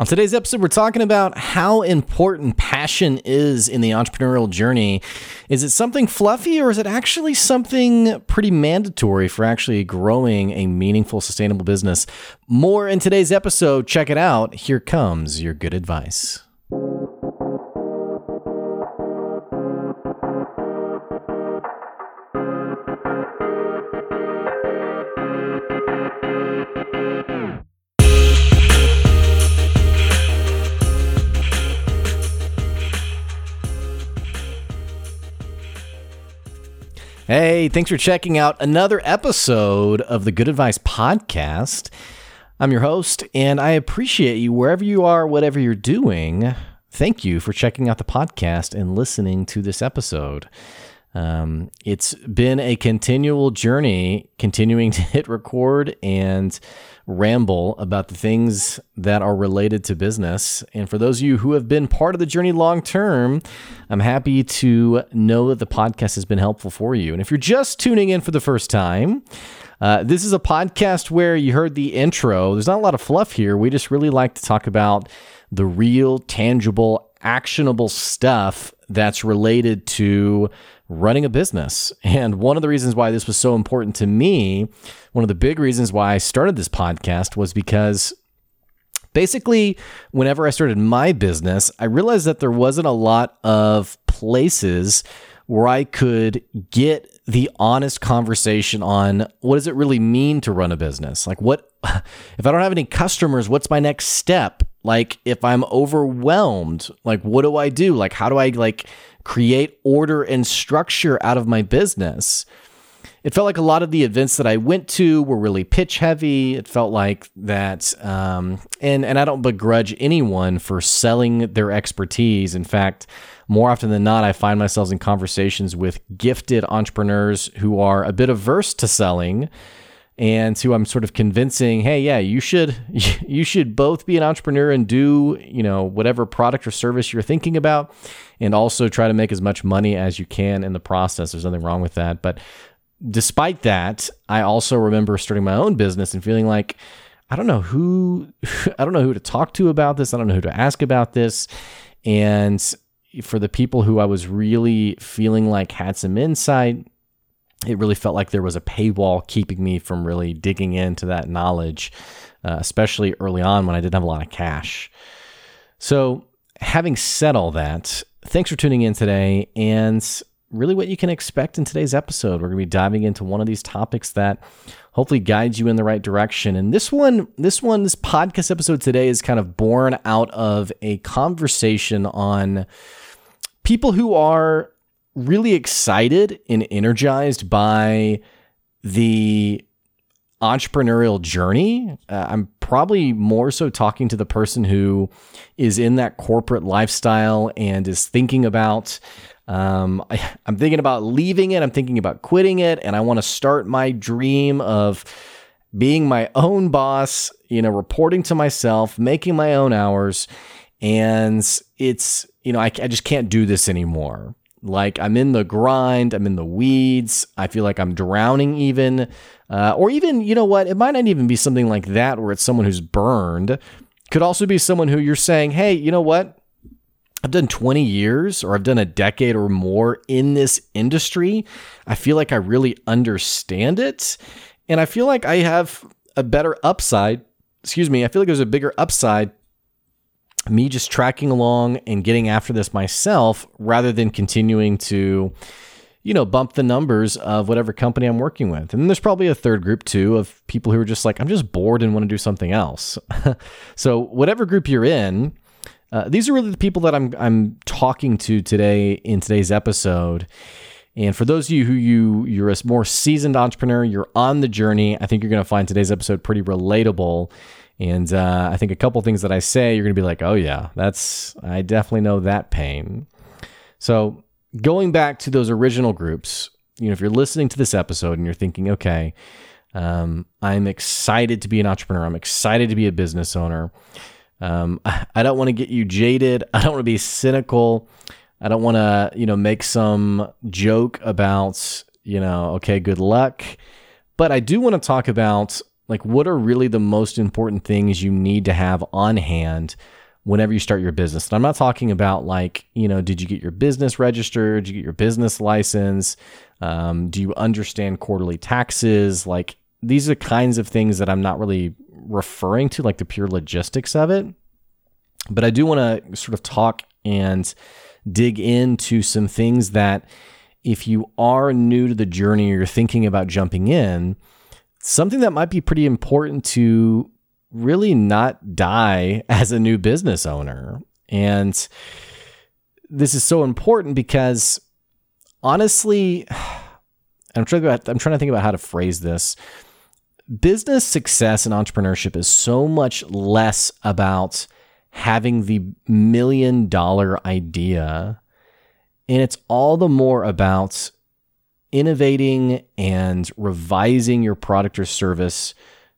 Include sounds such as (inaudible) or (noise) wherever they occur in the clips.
On today's episode, we're talking about how important passion is in the entrepreneurial journey. Is it something fluffy or is it actually something pretty mandatory for actually growing a meaningful, sustainable business? More in today's episode. Check it out. Here comes your good advice. Hey, thanks for checking out another episode of the Good Advice Podcast. I'm your host, and I appreciate you wherever you are, whatever you're doing. Thank you for checking out the podcast and listening to this episode. Um, it's been a continual journey, continuing (laughs) to hit record and ramble about the things that are related to business. And for those of you who have been part of the journey long term, I'm happy to know that the podcast has been helpful for you. And if you're just tuning in for the first time, uh, this is a podcast where you heard the intro. There's not a lot of fluff here. We just really like to talk about the real, tangible, actionable stuff that's related to running a business. And one of the reasons why this was so important to me, one of the big reasons why I started this podcast was because basically, whenever I started my business, I realized that there wasn't a lot of places where I could get the honest conversation on what does it really mean to run a business? Like what (laughs) if I don't have any customers, what's my next step? Like if I'm overwhelmed, like what do I do? Like how do I like create order and structure out of my business. It felt like a lot of the events that I went to were really pitch heavy. It felt like that, um, and and I don't begrudge anyone for selling their expertise. In fact, more often than not, I find myself in conversations with gifted entrepreneurs who are a bit averse to selling and who I'm sort of convincing, hey, yeah, you should (laughs) you should both be an entrepreneur and do, you know, whatever product or service you're thinking about and also try to make as much money as you can in the process. There's nothing wrong with that, but despite that, I also remember starting my own business and feeling like I don't know who (laughs) I don't know who to talk to about this. I don't know who to ask about this. And for the people who I was really feeling like had some insight, it really felt like there was a paywall keeping me from really digging into that knowledge, uh, especially early on when I didn't have a lot of cash. So, having said all that, thanks for tuning in today. And really, what you can expect in today's episode, we're going to be diving into one of these topics that hopefully guides you in the right direction. And this one, this one, this podcast episode today is kind of born out of a conversation on people who are really excited and energized by the entrepreneurial journey. Uh, I'm probably more so talking to the person who is in that corporate lifestyle and is thinking about. Um, I, I'm thinking about leaving it. I'm thinking about quitting it, and I want to start my dream of being my own boss. You know, reporting to myself, making my own hours, and it's you know I, I just can't do this anymore. Like I'm in the grind, I'm in the weeds. I feel like I'm drowning, even. Uh, or even, you know what? It might not even be something like that where it's someone who's burned. Could also be someone who you're saying, hey, you know what? I've done 20 years or I've done a decade or more in this industry. I feel like I really understand it. And I feel like I have a better upside. Excuse me. I feel like there's a bigger upside me just tracking along and getting after this myself rather than continuing to you know bump the numbers of whatever company I'm working with. And there's probably a third group too of people who are just like I'm just bored and want to do something else. (laughs) so whatever group you're in, uh, these are really the people that I'm I'm talking to today in today's episode. And for those of you who you you're a more seasoned entrepreneur, you're on the journey. I think you're going to find today's episode pretty relatable and uh, I think a couple things that I say, you're going to be like, oh, yeah, that's, I definitely know that pain. So, going back to those original groups, you know, if you're listening to this episode and you're thinking, okay, um, I'm excited to be an entrepreneur, I'm excited to be a business owner. Um, (laughs) I don't want to get you jaded. I don't want to be cynical. I don't want to, you know, make some joke about, you know, okay, good luck. But I do want to talk about like what are really the most important things you need to have on hand whenever you start your business. And I'm not talking about like, you know, did you get your business registered? Did you get your business license? Um, do you understand quarterly taxes? Like these are the kinds of things that I'm not really referring to, like the pure logistics of it. But I do want to sort of talk and dig into some things that if you are new to the journey or you're thinking about jumping in, something that might be pretty important to really not die (laughs) as a new business owner. And this is so important because honestly, (sighs) I'm trying, to, I'm trying to think about how to phrase this. Business success and entrepreneurship is so much less about having the million dollar idea. And it's all the more about innovating and revising your product or service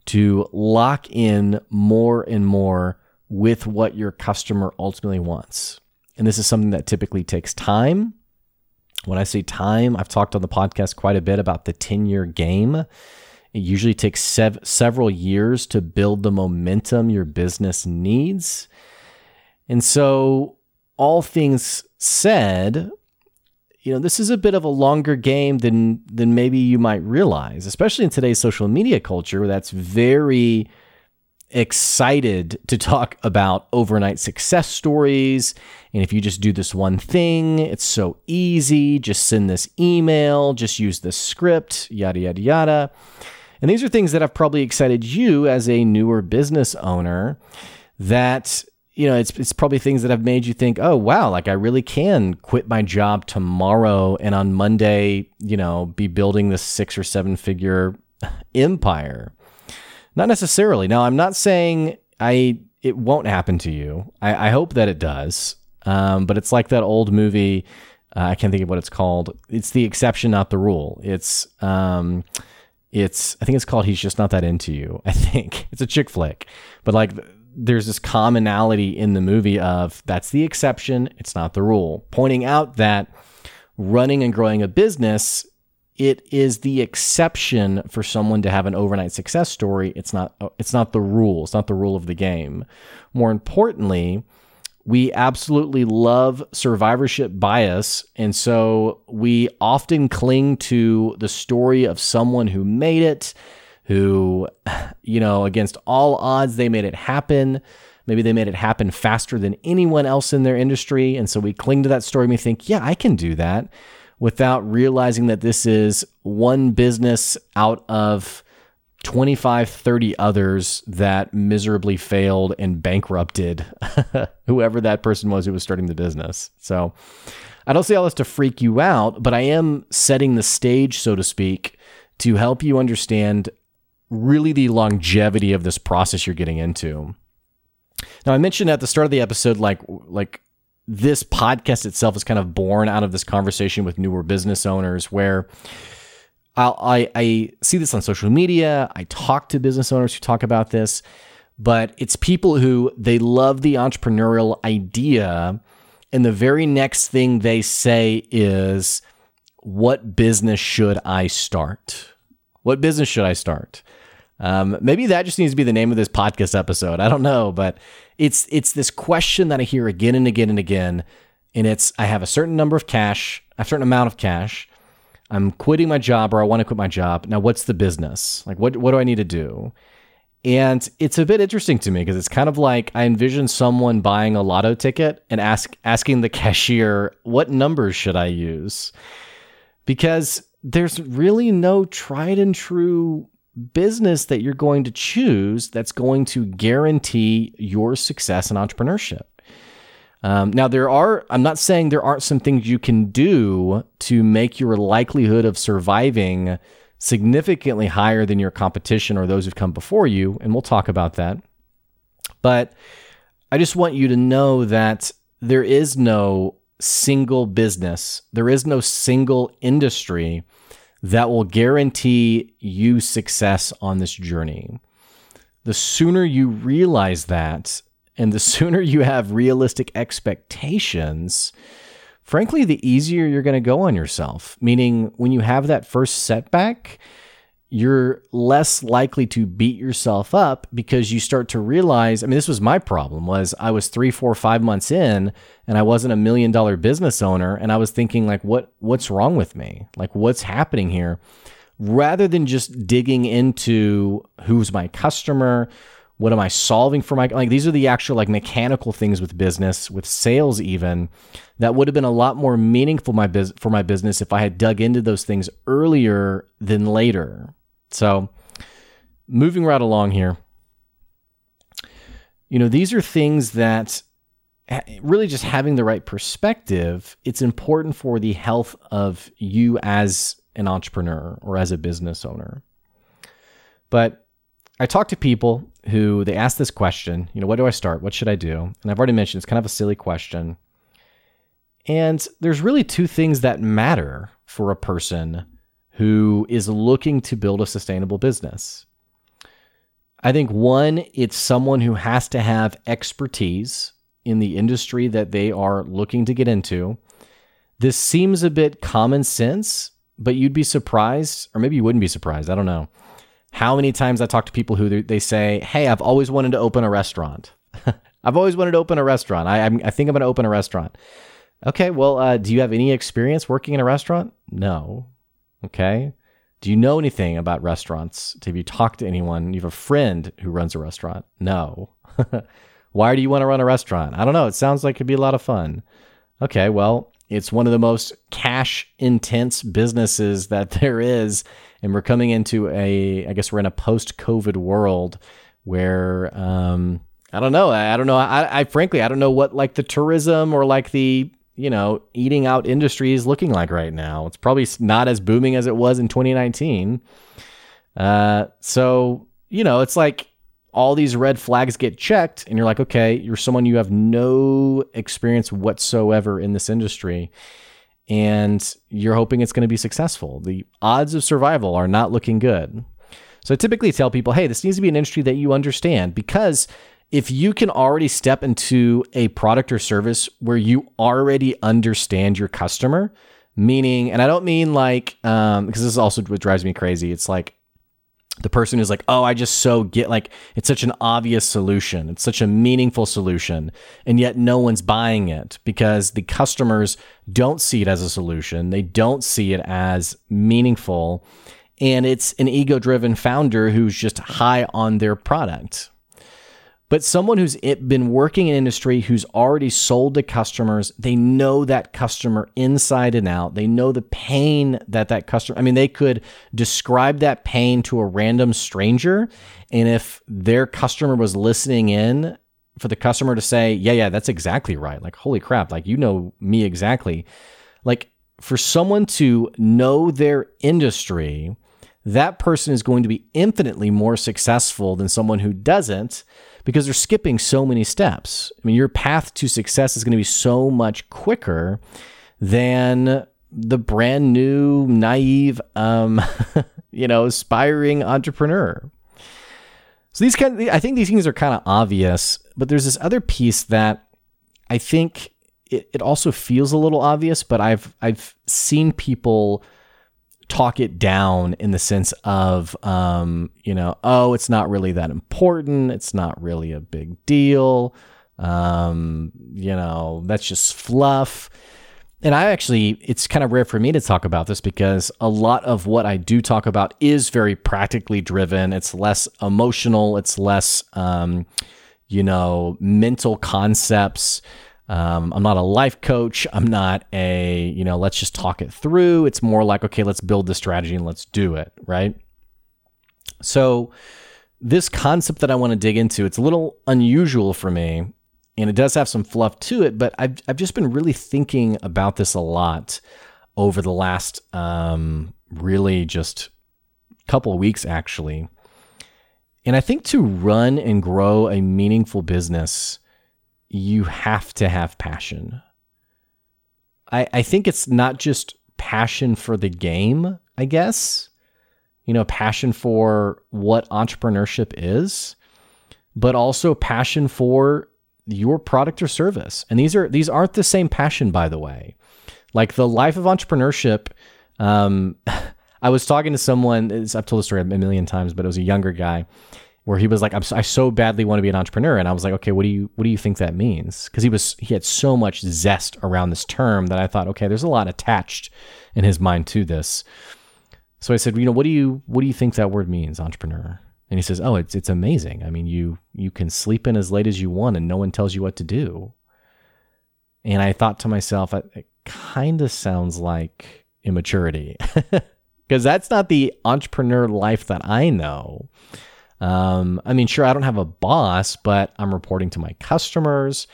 to lock in more and more with what your customer ultimately wants. And this is something that typically takes time. When I say time, I've talked on the podcast quite a bit about the 10 year game. It usually takes sev- several years to build the momentum your business needs. And so, all things said, you know, this is a bit of a longer game than than maybe you might realize, especially in today's social media culture that's very excited to talk about overnight success stories. And if you just do this one thing, it's so easy. Just send this email, just use this script, yada, yada, yada. And these are things that have probably excited you as a newer business owner that you know, it's it's probably things that have made you think, oh wow, like I really can quit my job tomorrow and on Monday, you know, be building this six or seven figure empire. Not necessarily. Now, I'm not saying I it won't happen to you. I, I hope that it does. Um, but it's like that old movie. Uh, I can't think of what it's called. It's the exception, not the rule. It's um, it's I think it's called He's Just Not That Into You. I think (laughs) it's a chick flick, but like there's this commonality in the movie of that's the exception, it's not the rule, pointing out that running and growing a business it is the exception for someone to have an overnight success story. It's not it's not the rule it's not the rule of the game. More importantly we absolutely love survivorship bias and so we often cling to the story of someone who made it who, you know, against all odds, they made it happen. Maybe they made it happen faster than anyone else in their industry. And so we cling to that story and we think, yeah, I can do that without realizing that this is one business out of 25, 30 others that miserably failed and bankrupted (laughs) whoever that person was who was starting the business. So I don't say all this to freak you out, but I am setting the stage, so to speak, to help you understand really the longevity of this process you're getting into. Now, I mentioned at the start of the episode, like like this podcast itself is kind of born out of this conversation with newer business owners, where I'll, I I see this on social media. I talk to business owners who talk about this, but it's people who they love the entrepreneurial idea, and the very next thing they say is, "What business should I start? What business should I start?" Um, maybe that just needs to be the name of this podcast episode. I don't know, but it's it's this question that I hear again and again and again, and it's I have a certain number of cash, a certain amount of cash. I'm quitting my job, or I want to quit my job. Now, what's the business? Like, what what do I need to do? And it's a bit interesting to me because it's kind of like I envision someone buying a lotto ticket and ask asking the (laughs) cashier, "What numbers should I use?" Because there's really no tried and true business that you're going to choose that's going to guarantee your success in entrepreneurship. Um, now, there are, I'm not saying there aren't some things you can do to make your likelihood of surviving significantly higher than your competition or those who've come before you. And we'll talk about that. But I just want you to know that there is no single business, there is no single industry that will guarantee you success on this journey. The sooner you realize that, and the (laughs) sooner you have realistic expectations, frankly, the easier you're going to go on yourself. Meaning, when you have that first setback, you're less likely to beat yourself up because you start to realize i mean this was my problem was i was three four five months in and i wasn't a million dollar business owner and i was thinking like what what's wrong with me? Like what's happening here? Rather than just digging into who's my customer what am i solving for my like these are the actual like mechanical things with business with sales even that would have been a lot more meaningful my biz- for my business if i had dug into those things earlier than later so, moving right along here, you know, these are things that really just having the right perspective, it's important for the health of you as an entrepreneur or as a business owner. But I talk to people who they ask this question, you know, what do I start? What should I do? And I've already mentioned it's kind of a silly question. And there's really two things that matter for a person who is looking to build a sustainable business. I think one, it's someone who has to have expertise in the industry that they are looking to get into. This seems a bit common sense, but you'd be surprised, or maybe you wouldn't be surprised. I don't know. How many times I talk to people who they say, Hey, I've always wanted to open a restaurant. (laughs) I've always wanted to open a restaurant. I, I think I'm going to open a restaurant. Okay, well, uh, do you have any experience working in a restaurant? No. Okay. Do you know anything about restaurants? Have you talked to anyone? You have a friend who runs a restaurant? No. (laughs) Why do you want to run a restaurant? I don't know. It sounds like it'd be a lot of fun. Okay, well, it's one of the most cash intense businesses (laughs) that there is. And we're coming into a, I guess we're in a post COVID world where, um, I don't know. I, I don't know. I, I frankly, I don't know what like the tourism or like the you know, eating out industry is looking like right now. It's probably not as booming as it was in 2019. Uh, so, you know, it's like all these red flags get checked, and you're like, okay, you're someone you have no experience whatsoever in this industry, and you're hoping it's going to be successful. The odds of survival are not looking good. So I typically tell people, hey, this needs to be an industry that you understand because if you can already step into a product or service where you already understand your customer, meaning, and I don't mean like, um, because this is also what drives me crazy. It's like the person who's like, oh, I just so get like, it's such an obvious solution. It's such a meaningful solution. And yet no one's buying it because the customers don't see it as a solution. They don't see it as meaningful. And it's an ego driven founder who's just high on their product but someone who's been working in industry who's already sold to customers they know that customer inside and out. They know the pain that that customer i mean they could describe that pain to a random stranger and if their customer was listening in for the customer to say yeah yeah that's exactly right. Like holy crap like you know me exactly. Like for someone to know their industry that person is going to be infinitely more successful than someone who doesn't because they're skipping so many steps. I mean, your path to success is going to be so much quicker than the brand new, naive, um, (laughs) you know, aspiring entrepreneur. So these kind of, I think these things are kind of obvious, but there's this other piece that I think it, it also feels a little obvious, but I've I've seen people talk it down in the sense of, um, you know, oh, it's not really that important. It's not really a big deal. Um, you know, that's just fluff. And I actually, it's kind of rare for me to talk about this because a lot of what I do talk about is very practically driven. It's less emotional, it's less, um, you know, mental concepts. Um, I'm not a life coach. I'm not a, you know, let's just talk it through. It's more like, okay, let's build the strategy and let's do it, right? So, this concept that I want to dig into, it's a little unusual for me and it does have some fluff to it, but I've, I've just been really thinking about this a lot over the last um, really just couple of weeks, actually. And I think to run and grow a meaningful business, you have to have passion. I, I think it's not just passion for the game, I guess, you know, passion for what entrepreneurship is, but also passion for your product or service. And these are these aren't the same passion, by the way. Like the life of entrepreneurship. Um, (laughs) I was talking to someone. I've told the story a million times, but it was a younger guy where he was like, i so badly want to be an entrepreneur," and I was like, "Okay, what do you what do you think that means?" Because he was he had so much zest around this term that I thought, okay, there's a lot attached in his mind to this. So I said, you know, what do you what do you think that word means, entrepreneur? And he says, oh, it's it's amazing. I mean, you you can sleep in as late as you want, and no one tells you what to do. And I thought to myself, it kind of sounds like immaturity, (laughs) because that's not the entrepreneur life that I know. Um, I mean, sure, I don't have a boss, but I'm reporting to my customers.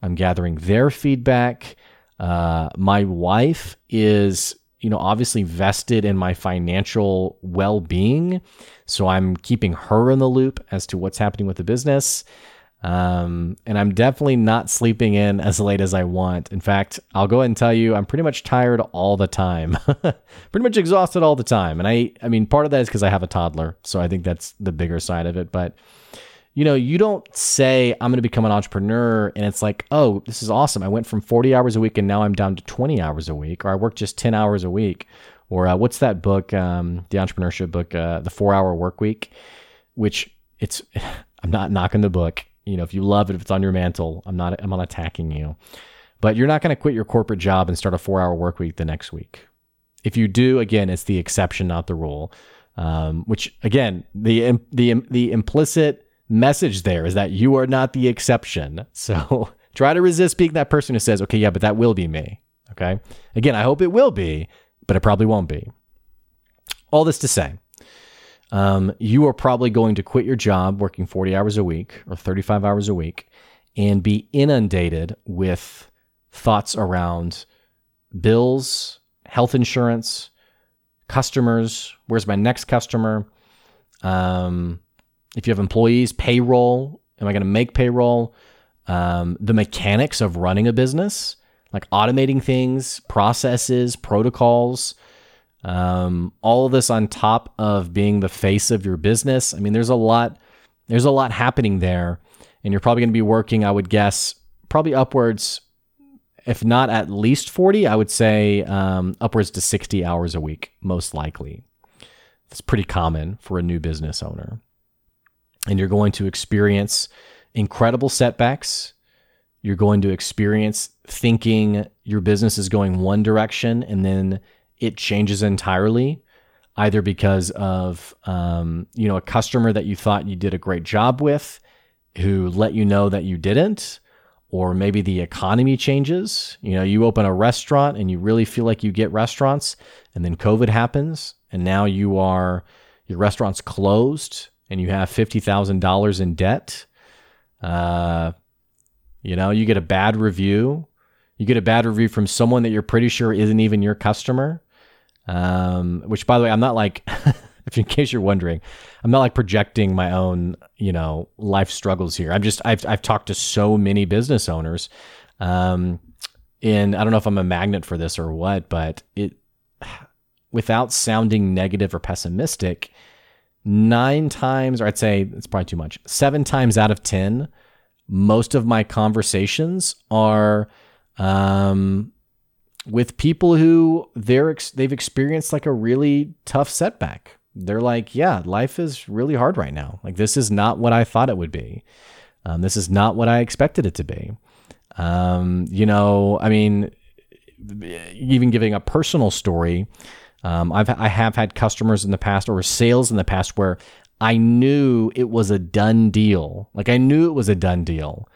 I'm gathering their feedback. Uh, my wife is, you know, obviously vested in my financial well being. So I'm keeping her in the loop as to what's happening with the business. Um, and I'm definitely not sleeping in as late as I want. In fact, I'll go ahead and tell you, I'm pretty much tired all the time, (laughs) pretty much exhausted all the time. And I, I mean, part of that is because I have a toddler, so I think that's the bigger side of it. But you know, you don't say I'm going to become an entrepreneur, and it's like, oh, this is awesome. I went from 40 hours a week, and now I'm down to 20 hours a week, or I work just 10 hours a week, or uh, what's that book, um, the entrepreneurship book, uh, the Four Hour Work Week, which it's. (laughs) I'm not knocking the book you know, if you love it, if it's on your mantle, I'm not I'm not attacking you. But you're not going to quit your corporate job and start a four hour work week the next week. If you do, again, it's the exception, not the rule. Um, which again, the the the implicit message there is that you are not the exception. (laughs) So try to resist being that person who says, "Okay, yeah, but that will be me." Okay. Again, I hope it will be, but it probably won't be. All this to say, um, you are probably going to quit your job working 40 hours a week or 35 hours a week and be inundated with thoughts around bills, health insurance, customers. Where's my next customer? Um, if you have employees, payroll. Am I going to make payroll? Um, the mechanics of running a business, like automating things, processes, protocols. Um, all of this on top of being the face of your business. I mean, there's a lot, there's a lot happening there, and you're probably going to be working, I would guess, probably upwards, if not at least 40, I would say um, upwards to 60 hours a week, most likely. It's pretty common for a new business owner. And you're going to experience incredible setbacks. You're going to experience thinking your business is going one direction and then it changes entirely, either because of um, you know a customer that you thought you did a great job with, who let you know that you didn't, or maybe the economy changes. You know, you open a restaurant and you really feel like you get restaurants, and then COVID happens, and now you are your restaurant's closed and you have fifty thousand dollars in debt. Uh, you know, you get a bad review. You get a bad review from someone that you're pretty sure isn't even your customer. Um, which, by the way, I'm not like, (laughs) if in case you're wondering, I'm not like projecting my own, you know, life struggles here. I'm just, I've, I've talked to so many business owners. Um, and I don't know if I'm a magnet for this or what, but it, without sounding negative or pessimistic, nine times, or I'd say it's probably too much, seven times out of 10, most of my conversations are, um, with people who they're they've experienced like a really tough setback. They're like, yeah, life is really hard right now. Like this is not what I thought it would be. Um, this is not what I expected it to be. Um, you know, I mean, even giving a personal story, um, I've I have had customers in the past or sales in the past where I knew it was a done deal. Like I knew it was a done deal,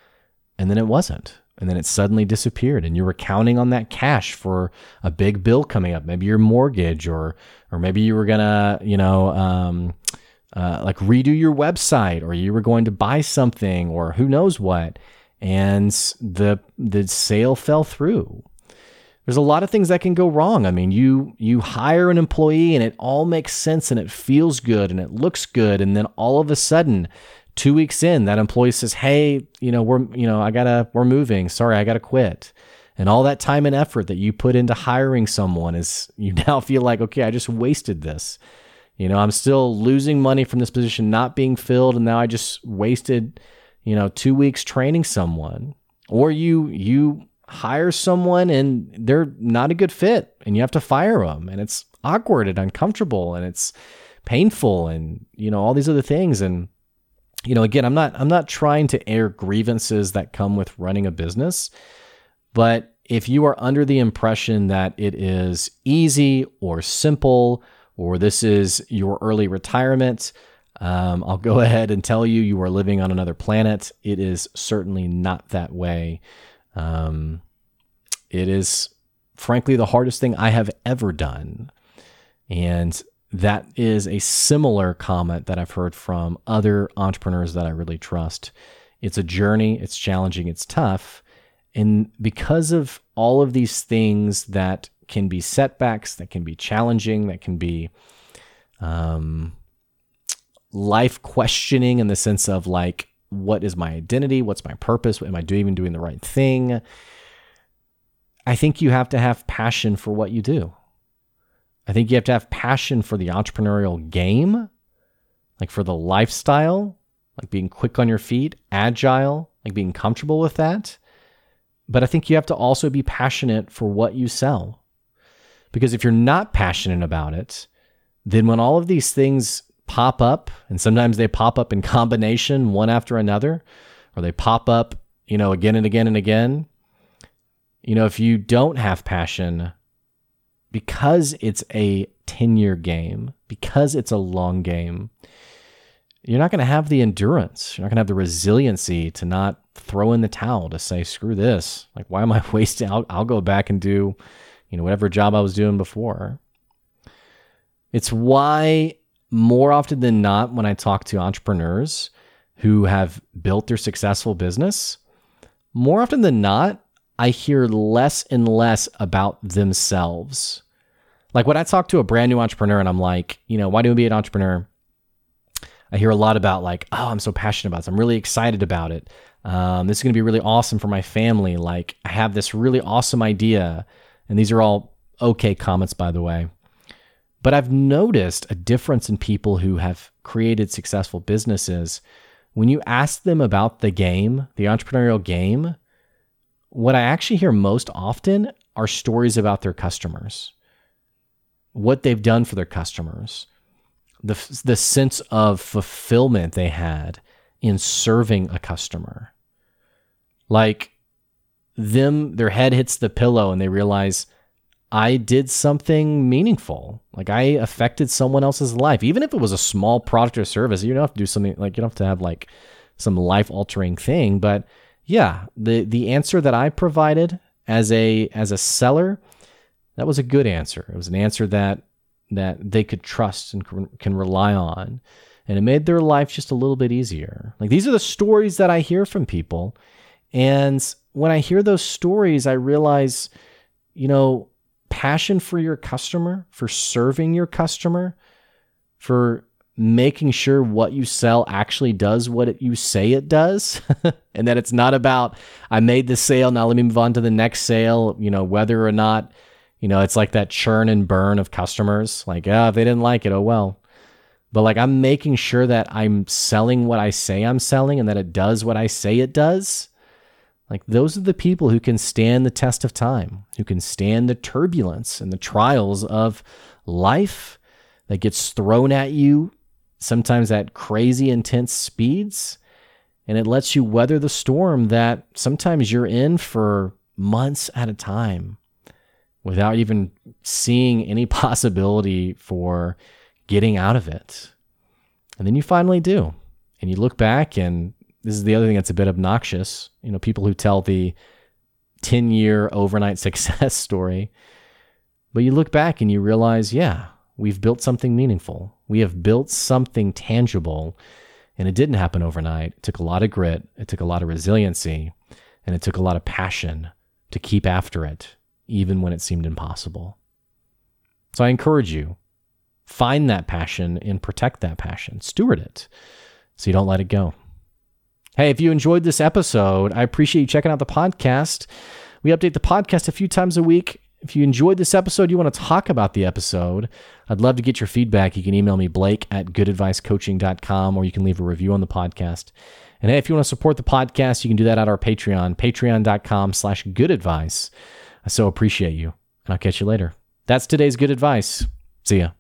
and then it wasn't and then it suddenly disappeared and you were counting on that cash for a big bill coming up maybe your mortgage or or maybe you were gonna you know um, uh, like redo your website or you were going to buy something or who knows what and the the sale fell through. There's a lot of things that can go wrong. I mean you you hire an employee and it all makes sense and it feels good and it looks good and then all of a sudden two weeks in, that employee says, Hey, you know, we're, you know, I gotta, we're moving. Sorry, I gotta quit. And all that time and effort that you put into hiring someone is (laughs) you now feel like, okay, I just wasted this. You know, I'm still losing money from this position not being filled, and now I just wasted, you know, two weeks training someone. Or you you hire someone and they're not a good fit, and you have to fire them, and it's awkward and uncomfortable, and it's painful, and you know all these other things. And you know, again, I'm not I'm not trying to air grievances that come with running a business, but if you are under the impression that it is easy or simple or this is your early retirement, um, I'll go (laughs) ahead and tell you you are living on another planet. It is certainly not that way. Um, it is, frankly, the hardest thing I have ever done. And that is a similar comment that I've heard from other entrepreneurs that I really trust. It's a journey, it's challenging, it's tough. And because of all of these things that can be setbacks, that can be challenging, that can be um, life questioning in the sense of like, what is my identity? What's my purpose? Am I doing, even doing the right thing? I think you have to have passion for what you do. I think you have to have passion for the entrepreneurial game, like for the lifestyle, like being quick on your feet, agile, like being comfortable with that. But I think you have to also be passionate for what you sell. Because if you're not passionate about it, then when all of these things pop up, and sometimes they pop up in (laughs) combination one after another, or they pop up, you know, again and again and again, you know, if you don't have passion, because it's a 10 year game, because it's a long game, you're not going to have the endurance. You're not going to have the resiliency to not throw in the towel to say, screw this. Like, why am I (laughs) wasting? I'll, I'll go back and do you know, whatever job I was doing before. It's why more often than not, when I talk to entrepreneurs who have built their successful business, more often than not, I hear less and less about themselves. Like when I talk to a brand new entrepreneur and I'm like, you know, why do you be an entrepreneur? I hear a lot about like, oh, I'm so passionate about this. I'm really excited about it. Um, this is going to be really awesome for my family. Like, I have this really awesome idea. And these are all okay comments, by the way. But I've noticed a difference in people who have created successful businesses. When you ask them about the game, the entrepreneurial game, what I actually hear most often are stories about their customers, what they've done for their customers, the, the sense of fulfillment they had in serving a customer. Like them their head hits the pillow and they realize I did something meaningful. Like I affected someone else's life. Even if it was a small product or service, you don't have to do something like you don't have to have like some life altering thing. But yeah, the the answer that I provided as a as a seller, that was a good answer. It was an answer that that they could trust and can rely on. And it made their life just a little bit easier. Like these are the stories that I hear from people. And when I hear those stories, I realize, you know, passion for your customer, for serving your customer, for making sure what you sell actually does what it, you say it does (laughs) and that it's not about I made the sale now let me move on to the next sale. You know whether or not you know it's like that churn and burn of customers like oh if they didn't like it oh well. But like I'm making sure that I'm selling what I say I'm selling and that it does what I say it does. Like those are the people who can stand the test of time, who can stand the turbulence and the trials of life that gets thrown at you, sometimes at crazy intense speeds. And it lets you weather the storm that sometimes you're in for months at a time without even seeing any (laughs) possibility for getting out of it. And then you finally do. And you look back and this is the other thing that's a bit obnoxious. You know, people who tell the 10 year overnight (laughs) success story. But you look back and you realize, yeah, we've built something meaningful. We have built something tangible. And it didn't happen overnight. It took a lot of grit, it took a lot of resiliency, and it took a lot of passion to keep after it, even when it seemed impossible. So I encourage you find that passion and protect that passion, steward it so you don't let it go. Hey, if you enjoyed this episode, I appreciate you checking out the podcast. We update the podcast a few times a week. If you enjoyed this episode, you want to talk about the episode, I'd love to get your feedback. You can email me, blake at goodadvicecoaching.com, or you can leave a review on the podcast. And hey, if you want to support the podcast, you can do that at our Patreon, patreon.com slash goodadvice. I so appreciate you, and I'll catch you later. That's today's good advice. See ya.